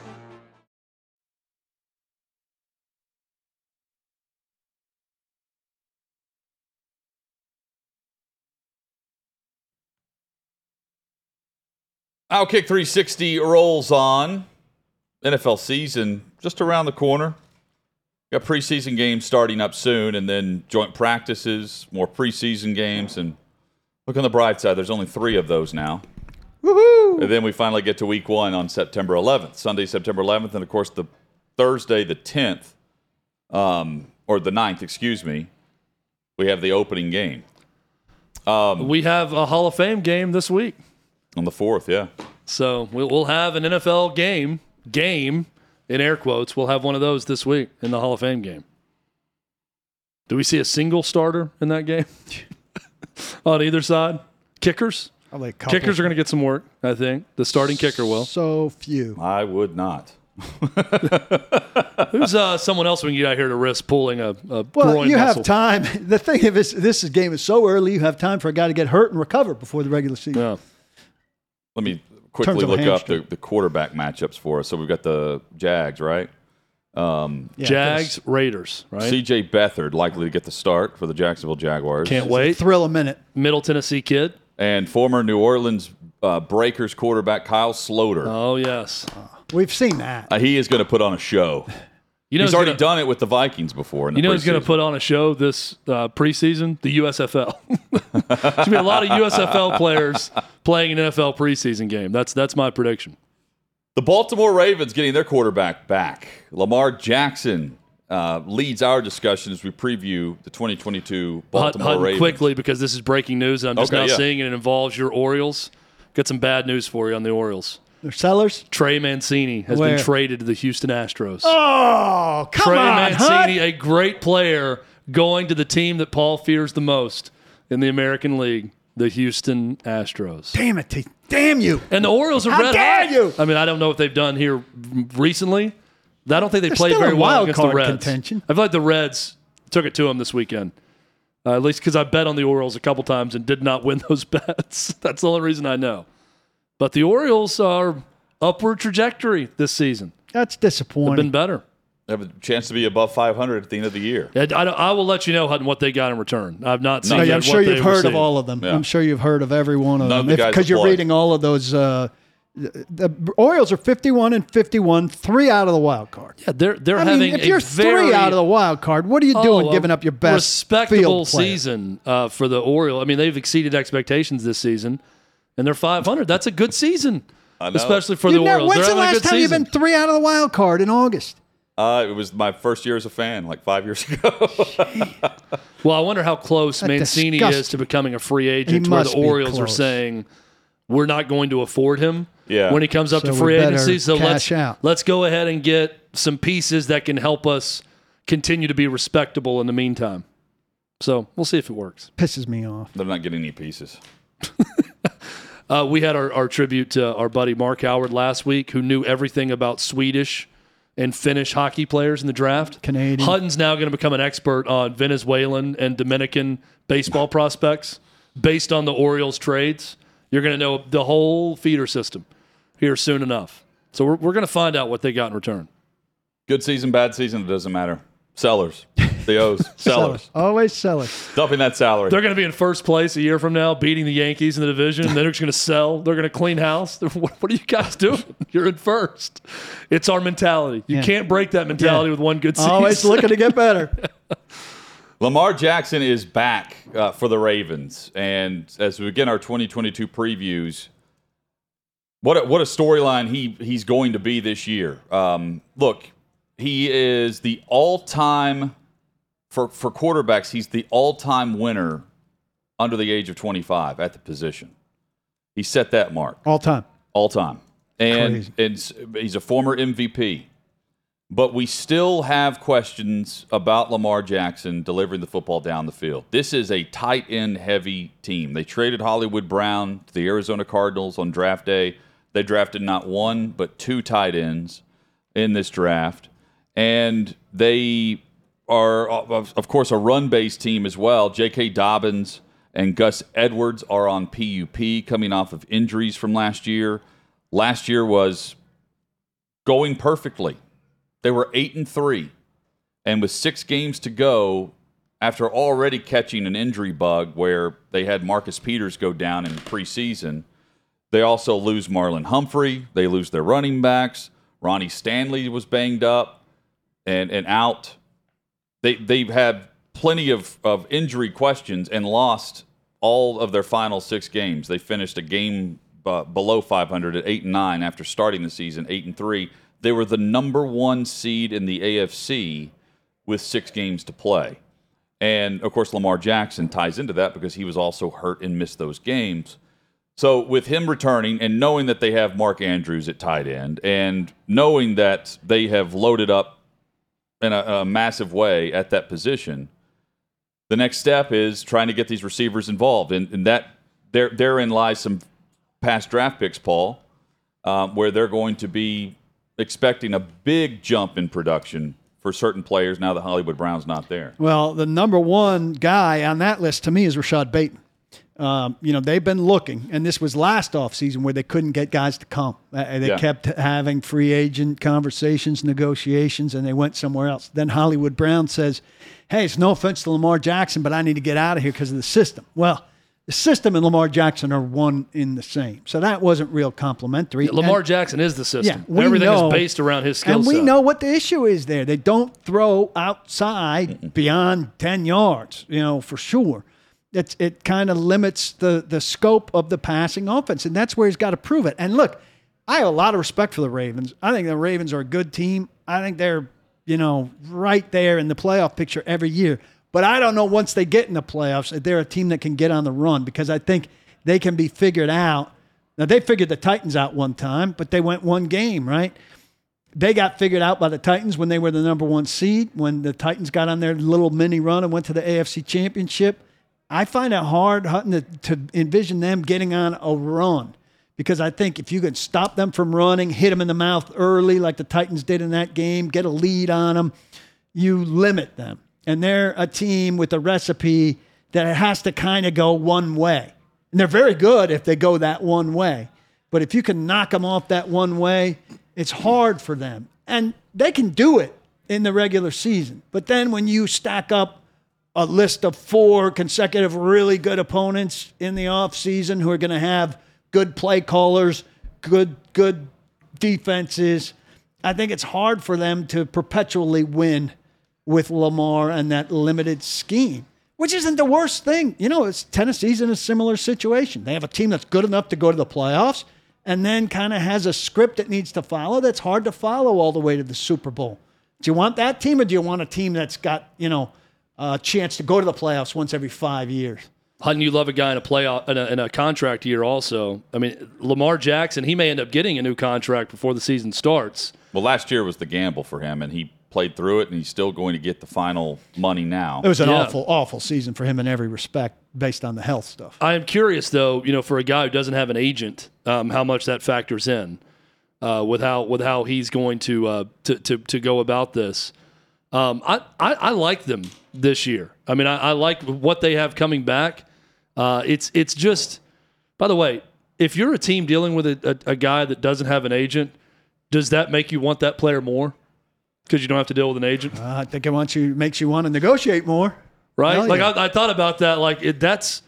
[SPEAKER 2] Outkick 360 rolls on. NFL season just around the corner. Got preseason games starting up soon, and then joint practices, more preseason games, and look on the bright side. There's only three of those now. Woohoo! And then we finally get to week one on September 11th, Sunday, September 11th, and of course the Thursday, the 10th, um, or the 9th, excuse me. We have the opening game
[SPEAKER 3] We have a Hall of Fame game this week.
[SPEAKER 2] On the 4th. Yeah.
[SPEAKER 3] So we'll, we'll have an NFL game, game in air quotes. We'll have one of those this week in the Hall of Fame game. Do we see a single starter in that game on either side? Kickers?
[SPEAKER 4] Probably a couple.
[SPEAKER 3] Kickers are going to get some work, I think. The starting kicker will.
[SPEAKER 4] so few.
[SPEAKER 2] I would not.
[SPEAKER 3] Who's uh, someone else we can get out here to risk pulling a, a
[SPEAKER 4] Well,
[SPEAKER 3] groin
[SPEAKER 4] you
[SPEAKER 3] muscle?
[SPEAKER 4] have time. The thing is, this game is so early. You have time for a guy to get hurt and recover before the regular season.
[SPEAKER 3] Yeah.
[SPEAKER 2] Let me quickly
[SPEAKER 4] Terms of a
[SPEAKER 2] look up the, the quarterback matchups for us. So we've got the Jags, right?
[SPEAKER 4] Yeah,
[SPEAKER 3] Jags, Raiders, right?
[SPEAKER 2] C.J. Beathard likely to get the start for the Jacksonville Jaguars.
[SPEAKER 3] Can't wait.
[SPEAKER 4] Thrill a minute.
[SPEAKER 3] Middle Tennessee kid.
[SPEAKER 2] And former New Orleans uh, Breakers quarterback Kyle Sloter.
[SPEAKER 3] Oh yes.
[SPEAKER 4] We've seen that.
[SPEAKER 2] Uh, he is going to put on a show.
[SPEAKER 3] You know
[SPEAKER 2] He's already
[SPEAKER 3] gonna,
[SPEAKER 2] done it with the Vikings before.
[SPEAKER 3] You know who's going to put on a show this uh, preseason? The USFL. Going be a lot of USFL players playing an NFL preseason game. That's that's my prediction.
[SPEAKER 2] The Baltimore Ravens getting their quarterback back. Lamar Jackson uh, leads our discussion as we preview the 2022
[SPEAKER 3] Hut,
[SPEAKER 2] Baltimore
[SPEAKER 3] Hutton,
[SPEAKER 2] Ravens.
[SPEAKER 3] quickly because this is breaking news and I'm just
[SPEAKER 2] Okay,
[SPEAKER 3] now
[SPEAKER 2] yeah.
[SPEAKER 3] seeing it. It involves your Orioles. Got some bad news for you on the Orioles.
[SPEAKER 4] They're sellers.
[SPEAKER 3] Trey Mancini has
[SPEAKER 4] Where?
[SPEAKER 3] been traded to the Houston Astros.
[SPEAKER 4] Oh, come
[SPEAKER 3] Trey
[SPEAKER 4] on,
[SPEAKER 3] Mancini, a great player, going to the team that Paul fears the most in the American League, the Houston Astros.
[SPEAKER 4] Damn it, T. Damn you.
[SPEAKER 3] And the Orioles are
[SPEAKER 4] How
[SPEAKER 3] red
[SPEAKER 4] dare
[SPEAKER 3] hot.
[SPEAKER 4] you!
[SPEAKER 3] I mean, I don't know what they've done here recently. I don't think they
[SPEAKER 4] They're
[SPEAKER 3] played very well against the Reds.
[SPEAKER 4] contention.
[SPEAKER 3] I feel like the Reds took it to them this weekend. Uh, at least because I bet on the Orioles a couple times and did not win those bets. That's the only reason I know. But the Orioles are upward trajectory this season.
[SPEAKER 4] That's disappointing.
[SPEAKER 3] They've
[SPEAKER 4] disappointing.
[SPEAKER 3] been better.
[SPEAKER 2] They have a chance to be above 500 at the end of the year.
[SPEAKER 3] I, I, I will let you know what they got in return. I've not seen.
[SPEAKER 4] Oh, yeah,
[SPEAKER 3] yet
[SPEAKER 4] I'm
[SPEAKER 3] what
[SPEAKER 4] sure
[SPEAKER 3] they
[SPEAKER 4] you've heard of all of them.
[SPEAKER 2] Yeah.
[SPEAKER 4] I'm sure you've heard of every one of
[SPEAKER 2] None of
[SPEAKER 4] them
[SPEAKER 2] the
[SPEAKER 4] because you're reading all of those. Uh, the Orioles are 51 and 51, three out of the wild card.
[SPEAKER 3] Yeah, they're they're
[SPEAKER 4] I
[SPEAKER 3] having
[SPEAKER 4] mean, if
[SPEAKER 3] a
[SPEAKER 4] you're
[SPEAKER 3] very
[SPEAKER 4] three out of the wild card, what are you doing
[SPEAKER 3] Oh,
[SPEAKER 4] giving up your best
[SPEAKER 3] respectable
[SPEAKER 4] field
[SPEAKER 3] season uh, for the Orioles. I mean, they've exceeded expectations this season, and they're 500. That's a good season,
[SPEAKER 2] know.
[SPEAKER 3] especially for
[SPEAKER 4] You
[SPEAKER 3] the
[SPEAKER 4] know,
[SPEAKER 3] Orioles.
[SPEAKER 4] when's
[SPEAKER 3] they're
[SPEAKER 4] the
[SPEAKER 3] having a
[SPEAKER 4] last
[SPEAKER 3] good
[SPEAKER 4] time you've
[SPEAKER 3] season.
[SPEAKER 4] been three out of the wild card in August?
[SPEAKER 2] Uh, it was my first year as a fan, like five years ago.
[SPEAKER 3] Well, I wonder how close
[SPEAKER 4] That's
[SPEAKER 3] Mancini
[SPEAKER 4] disgusting.
[SPEAKER 3] is to becoming a free agent.
[SPEAKER 4] He
[SPEAKER 3] where the
[SPEAKER 4] be
[SPEAKER 3] Orioles are saying we're not going to afford him
[SPEAKER 2] Yeah.
[SPEAKER 3] when he comes up
[SPEAKER 4] So
[SPEAKER 3] to free agency. So let's
[SPEAKER 4] out.
[SPEAKER 3] let's go ahead and get some pieces that can help us continue to be respectable in the meantime. So we'll see if it works.
[SPEAKER 4] Pisses me off.
[SPEAKER 2] They're not getting any pieces.
[SPEAKER 3] Uh, we had our, our tribute to our buddy Mark Howard last week, who knew everything about Swedish and Finnish hockey players in the draft.
[SPEAKER 4] Canadian.
[SPEAKER 3] Hutton's now going to become an expert on Venezuelan and Dominican baseball prospects based on the Orioles trades. You're going to know the whole feeder system here soon enough. So we're, we're going to find out what they got in return.
[SPEAKER 2] Good season, bad season, it doesn't matter. Sellers, the O's, sellers,
[SPEAKER 4] Always sellers.
[SPEAKER 2] dumping that salary.
[SPEAKER 3] They're going to be in first place a year from now, beating the Yankees in the division. And they're just going to sell. They're going to clean house. What, what are you guys doing? You're in first. It's our mentality. You
[SPEAKER 4] Yeah.
[SPEAKER 3] can't break that mentality
[SPEAKER 4] Yeah.
[SPEAKER 3] with one good season.
[SPEAKER 4] Always looking to get better.
[SPEAKER 2] Lamar Jackson is back uh, for the Ravens, and as we begin our 2022 previews, what a, what a storyline he he's going to be this year. Um, look, he is the all time for for quarterbacks. He's the all time winner under the age of 25 at the position. He set that mark
[SPEAKER 4] All time.
[SPEAKER 2] all time, and
[SPEAKER 4] Crazy.
[SPEAKER 2] it's he's a former MVP. But we still have questions about Lamar Jackson delivering the football down the field. This is a tight end heavy team. They traded Hollywood Brown to the Arizona Cardinals on draft day. They drafted not one, but two tight ends in this draft. And they are, of course, a run based team as well. J.K. Dobbins and Gus Edwards are on PUP coming off of injuries from last year. Last year was going perfectly. They were eight and three, and with six games to go, after already catching an injury bug where they had Marcus Peters go down in preseason, they also lose Marlon Humphrey. They lose their running backs. Ronnie Stanley was banged up and and out. They they've had plenty of, of injury questions and lost all of their final six games. They finished a game uh, below 500 at eight and nine after starting the season eight and three. They were the number one seed in the AFC with six games to play. And of course, Lamar Jackson ties into that because he was also hurt and missed those games. So, with him returning and knowing that they have Mark Andrews at tight end and knowing that they have loaded up in a, a massive way at that position, the next step is trying to get these receivers involved. And, and that there, therein lies some past draft picks, Paul, um, where they're going to be expecting a big jump in production for certain players now that Hollywood Brown's not there.
[SPEAKER 4] Well, the number one guy on that list to me is Rashod Bateman. Um, you know, they've been looking, and this was last offseason where they couldn't get guys to come. Uh, they
[SPEAKER 2] Yeah.
[SPEAKER 4] kept having free agent conversations, negotiations, and they went somewhere else. Then Hollywood Brown says, Hey, it's no offense to Lamar Jackson, but I need to get out of here because of the system. Well, the system and Lamar Jackson are one in the same. So that wasn't real complimentary.
[SPEAKER 3] Lamar
[SPEAKER 4] And-
[SPEAKER 3] Jackson is the system.
[SPEAKER 4] we
[SPEAKER 3] Everything
[SPEAKER 4] know-
[SPEAKER 3] is based around his skill
[SPEAKER 4] and we
[SPEAKER 3] set.
[SPEAKER 4] know what the issue is there. They don't throw outside beyond 10 yards, you know, for sure. It's, it kind of limits the, the scope of the passing offense, and that's where he's got to prove it. And look, I have a lot of respect for the Ravens. I think the Ravens are a good team. I think they're, you know, right there in the playoff picture every year. But I don't know once they get in the playoffs if they're a team that can get on the run because I think they can be figured out. Now, they figured the Titans out one time, but they went one game, right? they got figured out by the Titans when they were the number one seed, when the Titans got on their little mini run and went to the AFC Championship. I find it hard, to, to envision them getting on a run because I think if you can stop them from running, hit them in the mouth early like the Titans did in that game, get a lead on them, you limit them. And they're a team with a recipe that it has to kind of go one way. And they're very good if they go that one way. But if you can knock them off that one way, it's hard for them. And they can do it in the regular season. But then when you stack up a list of four consecutive really good opponents in the offseason who are going to have good play callers, good good defenses, I think it's hard for them to perpetually win with Lamar and that limited scheme, which isn't the worst thing. You know, it's Tennessee's in a similar situation. They have a team that's good enough to go to the playoffs and then kind of has a script that needs to follow that's hard to follow all the way to the Super Bowl. Do you want that team or do you want a team that's got, you know, a chance to go to the playoffs once every five years?
[SPEAKER 3] Hutton, you love a guy in a playoff in a, in a contract year. Also, I mean, Lamar Jackson, he may end up getting a new contract before the season starts.
[SPEAKER 2] Well, last year was the gamble for him, and he played through it, and he's still going to get the final money now.
[SPEAKER 4] It was an
[SPEAKER 3] Yeah.
[SPEAKER 4] awful, awful season for him in every respect based on the health stuff.
[SPEAKER 3] I am curious, though, you know, for a guy who doesn't have an agent, um, how much that factors in uh, with how with how he's going to uh, to, to to go about this. Um, I, I I like them this year. I mean, I, I like what they have coming back. Uh, it's it's just. By the way, if you're a team dealing with a, a, a guy that doesn't have an agent, does that make you want that player more? Because you don't have to deal with an agent.
[SPEAKER 4] Uh, I think it wants you makes you want to negotiate more.
[SPEAKER 3] right?
[SPEAKER 4] Hell
[SPEAKER 3] Like
[SPEAKER 4] yeah.
[SPEAKER 3] I, I thought about that. Like it, that's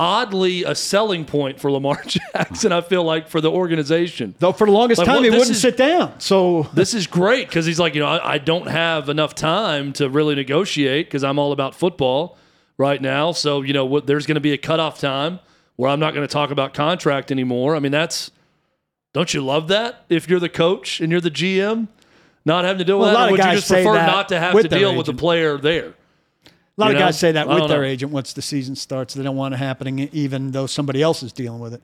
[SPEAKER 3] oddly a selling point for Lamar Jackson. I feel like for the organization.
[SPEAKER 4] Though for the longest
[SPEAKER 3] Like,
[SPEAKER 4] time
[SPEAKER 3] what-
[SPEAKER 4] he wouldn't
[SPEAKER 3] is-
[SPEAKER 4] sit down. So
[SPEAKER 3] This is great because he's like, you know, I, I don't have enough time to really negotiate because I'm all about football right now. So you know, what, there's going to be a cutoff time where I'm not going to talk about contract anymore. I mean, that's don't you love that? If you're the coach and you're the GM, not having to deal with
[SPEAKER 4] Well, a
[SPEAKER 3] that,
[SPEAKER 4] lot
[SPEAKER 3] or
[SPEAKER 4] of
[SPEAKER 3] would you just prefer not to have to deal with the player there?
[SPEAKER 4] A lot
[SPEAKER 3] You
[SPEAKER 4] of
[SPEAKER 3] know?
[SPEAKER 4] guys say that
[SPEAKER 3] I
[SPEAKER 4] with their
[SPEAKER 3] know.
[SPEAKER 4] agent once the season starts. They don't want it happening, even though somebody else is dealing with it.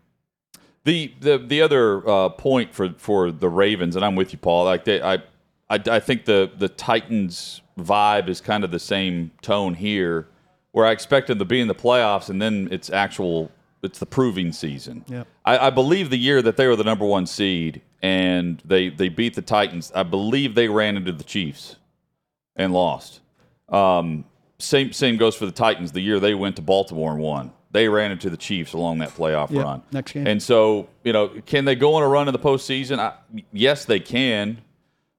[SPEAKER 2] The the the other uh, point for for the Ravens, and I'm with you, Paul. Like they, I, I I think the the Titans vibe is kind of the same tone here, where I expect them to be in the playoffs, and then it's actual it's the proving season.
[SPEAKER 4] Yeah.
[SPEAKER 2] I, I believe the year that they were the number one seed and they they beat the Titans, I believe they ran into the Chiefs and lost. Um, same same goes for the Titans. The year they went to Baltimore and won, they ran into the Chiefs along that playoff
[SPEAKER 4] Yep,
[SPEAKER 2] run.
[SPEAKER 4] next game.
[SPEAKER 2] And so you know, can they go on a run in the postseason? I, yes, they can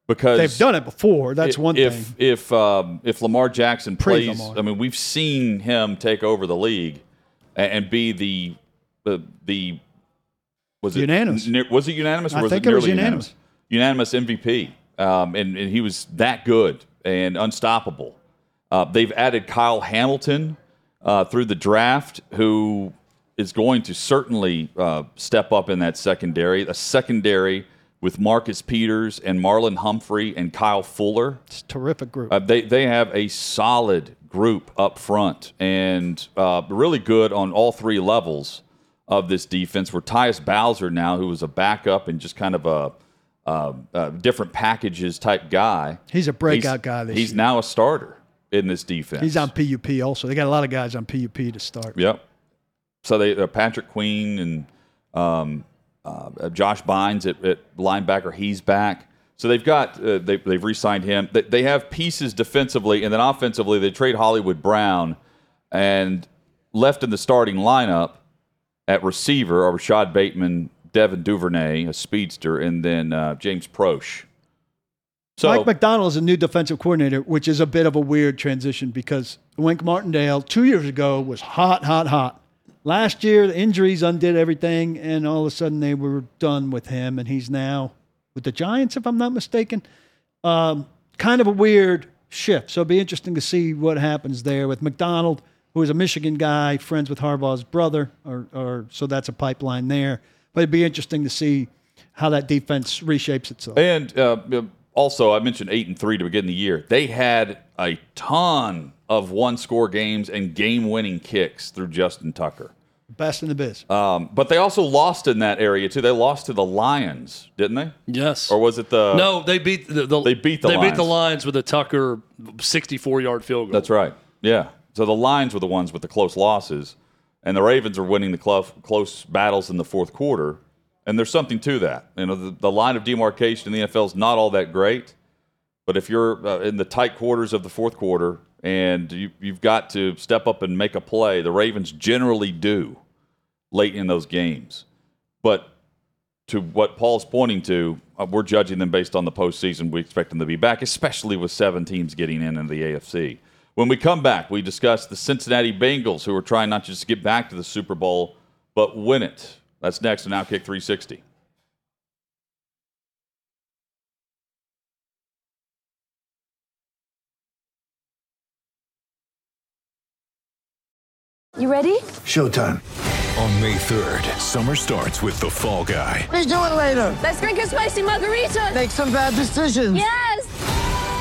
[SPEAKER 2] because
[SPEAKER 4] They've done it before. That's one
[SPEAKER 2] if,
[SPEAKER 4] thing.
[SPEAKER 2] If um, if Lamar Jackson plays,
[SPEAKER 4] Lamar.
[SPEAKER 2] I mean, we've seen him take over the league and, and be the the the was it
[SPEAKER 4] Unanimous.
[SPEAKER 2] was it unanimous? Or
[SPEAKER 4] I
[SPEAKER 2] was
[SPEAKER 4] think
[SPEAKER 2] it,
[SPEAKER 4] it was
[SPEAKER 2] nearly
[SPEAKER 4] unanimous.
[SPEAKER 2] Unanimous MVP, um, and, and he was that good and unstoppable. Uh, they've added Kyle Hamilton uh, through the draft, who is going to certainly uh, step up in that secondary. A secondary with Marcus Peters and Marlon Humphrey and Kyle Fuller.
[SPEAKER 4] It's a terrific group.
[SPEAKER 2] Uh, they they have a solid group up front and uh, really good on all three levels of this defense. Where Tyus Bowser now, who was a backup and just kind of a uh, uh, different packages type guy,
[SPEAKER 4] He's a breakout
[SPEAKER 2] he's-
[SPEAKER 4] guy this
[SPEAKER 2] he's
[SPEAKER 4] year.
[SPEAKER 2] now a starter in this defense.
[SPEAKER 4] He's on PUP also. They got a lot of guys on PUP to start.
[SPEAKER 2] Yep. So they uh, Patrick Queen and um, uh, Josh Bynes at, at linebacker. He's back. So they've got uh, they, they've re-signed him. They, they have pieces defensively, and then offensively they trade Hollywood Brown, and left in the starting lineup At receiver are Rashod Bateman, Devin Duvernay, a speedster, and then uh, James Proche. So
[SPEAKER 4] Mike Macdonald is a new defensive coordinator, which is a bit of a weird transition because Wink Martindale two years ago was hot, hot, hot. Last year, the injuries undid everything, and all of a sudden they were done with him, and he's now with the Giants, if I'm not mistaken. Um, kind of a weird shift. So it'll be interesting to see what happens there with Macdonald, who is a Michigan guy, friends with Harbaugh's brother, or, or so that's a pipeline there. But it'd be interesting to see how that defense reshapes itself.
[SPEAKER 2] And uh, also, I mentioned eight and three to begin the year. They had a ton of one-score games and game-winning kicks through Justin Tucker.
[SPEAKER 4] Best in the biz.
[SPEAKER 2] Um, but they also lost in that area too. They lost to the Lions, didn't they?
[SPEAKER 3] Yes.
[SPEAKER 2] Or was it the?
[SPEAKER 3] no, they beat the, the
[SPEAKER 2] They beat the
[SPEAKER 3] they beat the
[SPEAKER 2] Lions.
[SPEAKER 3] Lions with a Tucker 64 yard field goal.
[SPEAKER 2] That's right. Yeah. So the Lions were the ones with the close losses, and the Ravens are winning the close, close battles in the fourth quarter. And there's something to that. You know, the, the line of demarcation in the NFL is not all that great, but if you're uh, in the tight quarters of the fourth quarter and you, you've got to step up and make a play, the Ravens generally do late in those games. But to what Paul's pointing to, uh, we're judging them based on the postseason. We expect them to be back, especially with seven teams getting in in the AFC. When we come back, we discuss the Cincinnati Bengals, who are trying not just to get back to the Super Bowl, but win it. That's next on Outkick 360.
[SPEAKER 5] You ready?
[SPEAKER 6] Showtime.
[SPEAKER 7] On May 3rd, summer starts with The Fall Guy.
[SPEAKER 6] Let's do it later.
[SPEAKER 5] Let's drink a spicy margarita.
[SPEAKER 6] Make some bad decisions.
[SPEAKER 5] Yes.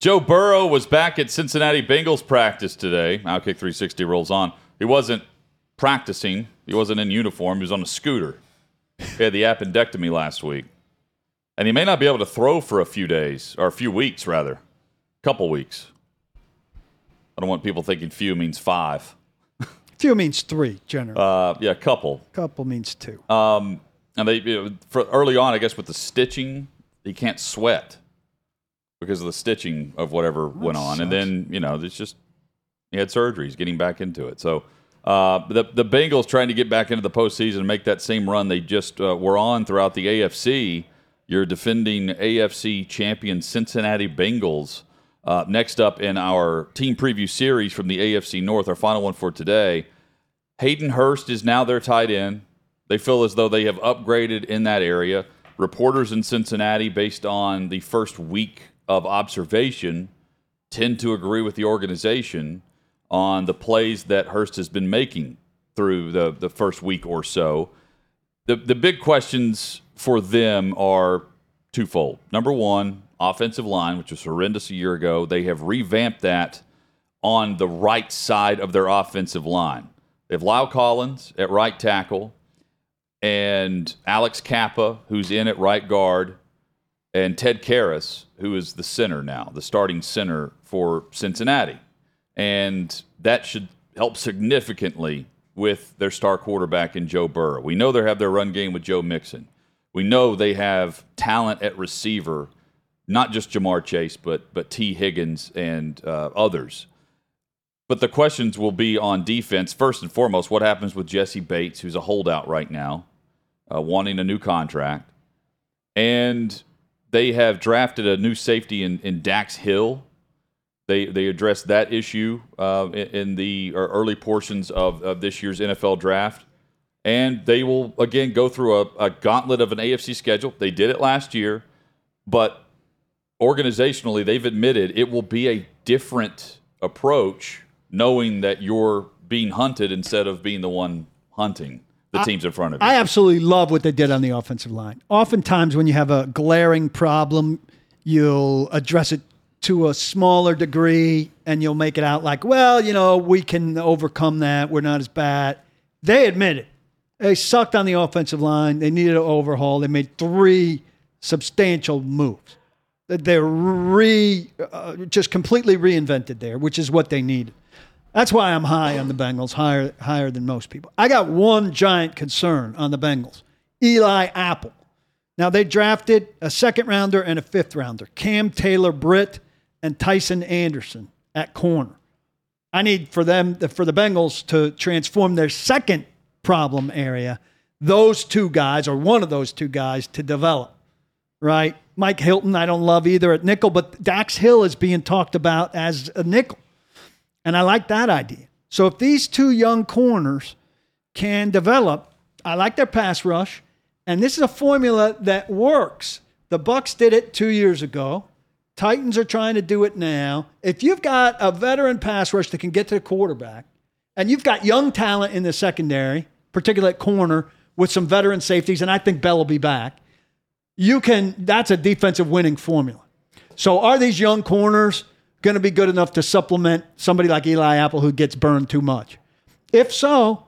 [SPEAKER 2] Joe Burrow was back at Cincinnati Bengals practice today. Outkick 360 rolls on. He wasn't practicing. He wasn't in uniform. He was on a scooter. He had the appendectomy last week. And he may not be able to throw for a few days, or a few weeks, rather. A Couple weeks. I don't want people thinking few means five.
[SPEAKER 4] Few means three, generally.
[SPEAKER 2] Uh, yeah, couple.
[SPEAKER 4] Couple means two.
[SPEAKER 2] Um, and they you know, for early on, I guess with the stitching, he can't sweat because of the stitching of whatever went on. And then you know, it's just he had surgeries getting back into it. So uh, the the Bengals trying to get back into the postseason and make that same run they just uh, were on throughout the AFC. You're defending AFC champion Cincinnati Bengals. Uh, next up in our team preview series from the AFC North, our final one for today. Hayden Hurst is now their tight end. They feel as though they have upgraded in that area. Reporters in Cincinnati, based on the first week of observation, tend to agree with the organization on the plays that Hurst has been making through the, the first week or so. The, the big questions for them are twofold. Number one, offensive line, which was horrendous a year ago. They have revamped that on the right side of their offensive line. They have La'el Collins at right tackle and Alex Cappa, who's in at right guard, and Ted Karras, who is the center now, the starting center for Cincinnati. And that should help significantly with their star quarterback in Joe Burrow. We know they have their run game with Joe Mixon. We know they have talent at receiver, not just Ja'Marr Chase, but but Tee Higgins and uh, others. But the questions will be on defense. First and foremost, what happens with Jessie Bates, who's a holdout right now, uh, wanting a new contract? And they have drafted a new safety in, in Dax Hill. They, they addressed that issue uh, in, in the early portions of, of this year's NFL draft. And they will, again, go through a, a gauntlet of an AFC schedule. They did it last year, but organizationally, they've admitted it will be a different approach knowing that you're being hunted instead of being the one hunting the teams in front of you.
[SPEAKER 4] I absolutely love what they did on the offensive line. Oftentimes, when you have a glaring problem, you'll address it to a smaller degree, and you'll make it out like, well, you know, we can overcome that. We're not as bad. They admit it. They sucked on the offensive line. They needed an overhaul. They made three substantial moves. They're re, uh, just completely reinvented there, which is what they needed. That's why I'm high on the Bengals, higher higher than most people. I got one giant concern on the Bengals. Eli Apple. Now they drafted a second rounder and a fifth rounder. Cam Taylor Britt and Tycen Anderson at corner. I need for them for the Bengals to transform their second problem area, those two guys or one of those two guys to develop. Right? Mike Hilton, I don't love either at nickel, but Dax Hill is being talked about as a nickel. And I like that idea. So if these two young corners can develop, I like their pass rush, and this is a formula that works. The Bucks did it 2 years ago. Titans are trying to do it now. If you've got a veteran pass rush that can get to the quarterback, and you've got young talent in the secondary, particularly at corner, with some veteran safeties, and I think Bell will be back, you can, that's a defensive winning formula. So are these young corners going to be good enough to supplement somebody like Eli Apple who gets burned too much? If so,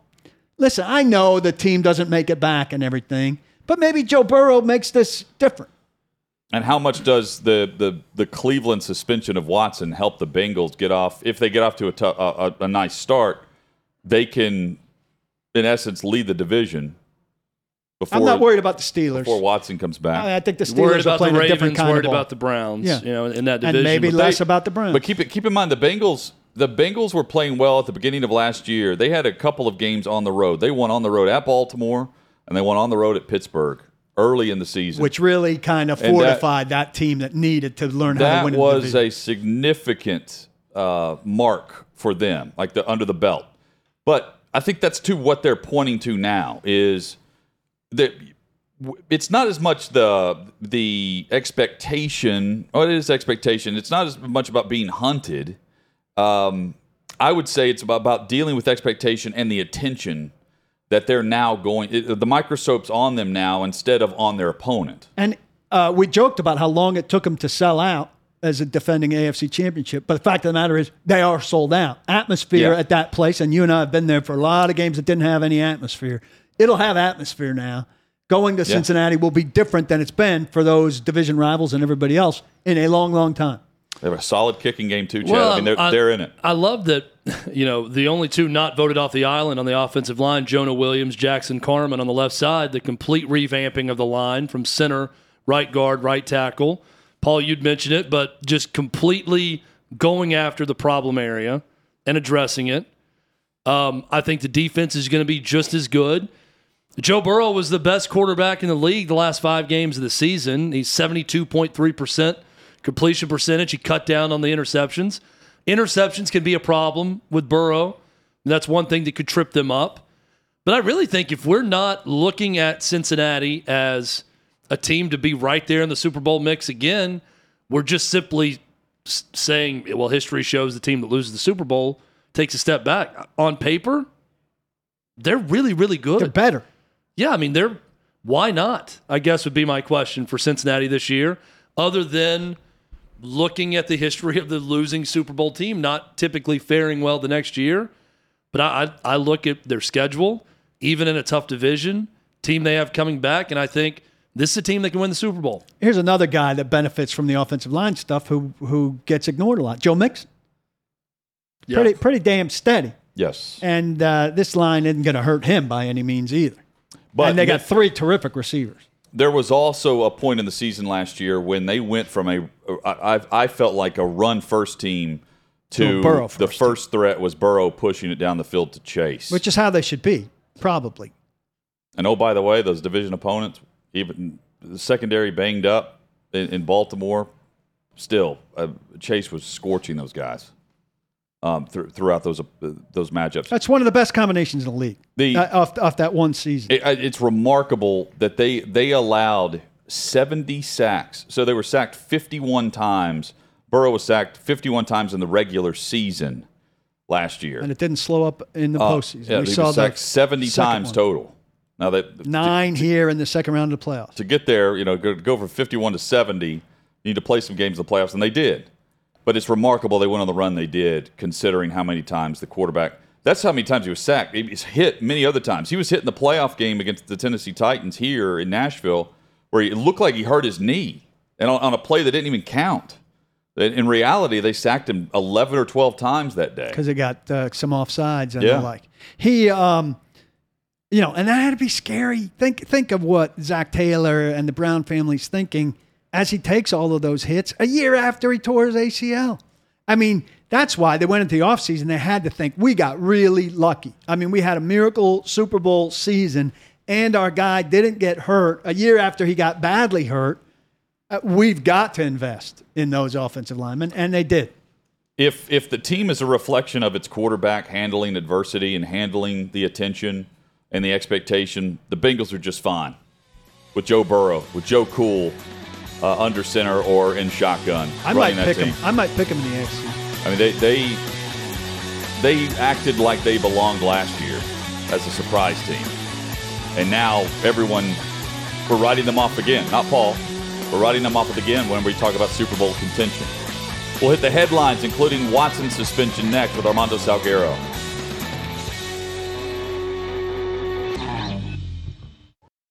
[SPEAKER 4] listen, I know the team doesn't make it back and everything, but maybe Joe Burrow makes this different.
[SPEAKER 2] And how much does the, the, the Cleveland suspension of Watson help the Bengals get off? If they get off to a, nice start, they can, in essence, lead the division. Before,
[SPEAKER 4] I'm not worried about the Steelers.
[SPEAKER 2] before Watson comes back.
[SPEAKER 4] I I think the
[SPEAKER 3] worried
[SPEAKER 4] Steelers are
[SPEAKER 3] about the
[SPEAKER 4] playing a different kind
[SPEAKER 3] worried
[SPEAKER 4] of ball.
[SPEAKER 3] about the Browns.
[SPEAKER 4] Yeah.
[SPEAKER 3] You know, in that division.
[SPEAKER 4] and maybe
[SPEAKER 3] But
[SPEAKER 4] less
[SPEAKER 3] they-
[SPEAKER 4] about the Browns.
[SPEAKER 2] But keep it keep in mind the Bengals the Bengals were playing well at the beginning of last year. They had a couple of games on the road. They won on the road at Baltimore and they won on the road at Pittsburgh early in the season.
[SPEAKER 4] which really kind of
[SPEAKER 2] And that-
[SPEAKER 4] fortified that, team that needed to learn how to
[SPEAKER 2] that
[SPEAKER 4] win. in the
[SPEAKER 2] was a significant uh, mark for them, like the under the belt. But I think that's to what they're pointing to now is that it's not as much the the expectation. Oh, it is expectation. It's not as much about being hunted. Um, I would say it's about, about dealing with expectation and the attention that they're now going. It, the microscope's on them now instead of on their opponent.
[SPEAKER 4] And uh, we joked about how long it took them to sell out as a defending AFC championship. But the fact of the matter is, they are sold out. Atmosphere
[SPEAKER 2] Yeah.
[SPEAKER 4] at that place, and you and I have been there for a lot of games that didn't have any atmosphere. It'll have atmosphere now. Going to Cincinnati will be different than it's been for those division rivals and everybody else in a long, long time.
[SPEAKER 2] They have a solid kicking game too, Chad. I mean, they're,
[SPEAKER 3] I-
[SPEAKER 2] they're in it.
[SPEAKER 3] I love that, you know, the only two not voted off the island on the offensive line, Jonah Williams, Jackson Carman on the left side, the complete revamping of the line from center, right guard, right tackle. Paul, you'd mention it, but just completely going after the problem area and addressing it. Um, I think the defense is going to be just as good. Joe Burrow was the best quarterback in the league the last five games of the season. He's 72.3% completion percentage. He cut down on the interceptions. Interceptions can be a problem with Burrow. That's one thing that could trip them up. But I really think if we're not looking at Cincinnati as a team to be right there in the Super Bowl mix again, we're just simply saying, well, history shows the team that loses the Super Bowl takes a step back. On paper, they're really, really good.
[SPEAKER 4] They're better.
[SPEAKER 3] Yeah, I mean, they're why not? I guess would be my question for Cincinnati this year, other than looking at the history of the losing Super Bowl team, not typically faring well the next year. But I, I, I look at their schedule, even in a tough division, team they have coming back, and I think this is a team that can win the Super Bowl.
[SPEAKER 4] Here's another guy that benefits from the offensive line stuff who who gets ignored a lot. Joe Mixon. Pretty pretty damn steady.
[SPEAKER 2] Yes.
[SPEAKER 4] And uh, this line isn't going to hurt him by any means either.
[SPEAKER 2] But
[SPEAKER 4] and they got three terrific receivers.
[SPEAKER 2] there was also a point in the season last year when they went from a, I, I felt like a run first team
[SPEAKER 4] To Burrow
[SPEAKER 2] the
[SPEAKER 4] first
[SPEAKER 2] first threat was Burrow pushing it down the field to Chase.
[SPEAKER 4] which is how they should be, probably.
[SPEAKER 2] and oh, by the way, those division opponents, even the secondary banged up in, in Baltimore, still uh, Chase was scorching those guys um, thr- throughout those uh, those matchups.
[SPEAKER 4] That's one of the best combinations in the league.
[SPEAKER 2] The-
[SPEAKER 4] uh, off, off that one season.
[SPEAKER 2] It, it's remarkable that they they allowed 70 sacks. So they were sacked 51 times. Burrow was sacked 51 times in the regular season last year.
[SPEAKER 4] and it didn't slow up in the
[SPEAKER 2] Uh,
[SPEAKER 4] postseason.
[SPEAKER 2] yeah,
[SPEAKER 4] we saw
[SPEAKER 2] sacked 70
[SPEAKER 4] second
[SPEAKER 2] times
[SPEAKER 4] one.
[SPEAKER 2] total. Now that
[SPEAKER 4] Nine here in the second round of the playoffs.
[SPEAKER 2] to get there, you know, go, go from 51 to 70, you need to play some games in the playoffs, and they did. But it's remarkable they went on the run they did, considering how many times the quarterback. That's how many times he was sacked. He was hit many other times. He was hit in the playoff game against the Tennessee Titans here in Nashville, where it looked like he hurt his knee, and on, on a play that didn't even count. In reality, they sacked him 11 or 12 times that day.
[SPEAKER 4] because it got uh, some offsides and
[SPEAKER 2] Yeah.
[SPEAKER 4] the like. He, um, you know, and that had to be scary. Think think of what Zac Taylor and the Brown family's thinking as he takes all of those hits a year after he tore his ACL. I mean, that's why they went into the offseason. They had to think we got really lucky. I mean, we had a miracle Super Bowl season, and our guy didn't get hurt a year after he got badly hurt. Uh, we've got to invest in those offensive linemen, and they did.
[SPEAKER 2] if if the team is a reflection of its quarterback handling adversity and handling the attention and the expectation, the Bengals are just fine with Joe Burrow, with Joe Cool uh, under center or in shotgun.
[SPEAKER 4] I might pick
[SPEAKER 2] team.
[SPEAKER 4] him. I might pick him in the AFC.
[SPEAKER 2] I mean, they they they acted like they belonged last year as a surprise team, and now everyone we're writing them off again. Not Paul. We're writing them off again when we talk about Super Bowl contention. We'll hit the headlines, including Watson's suspension next with Armando Salguero.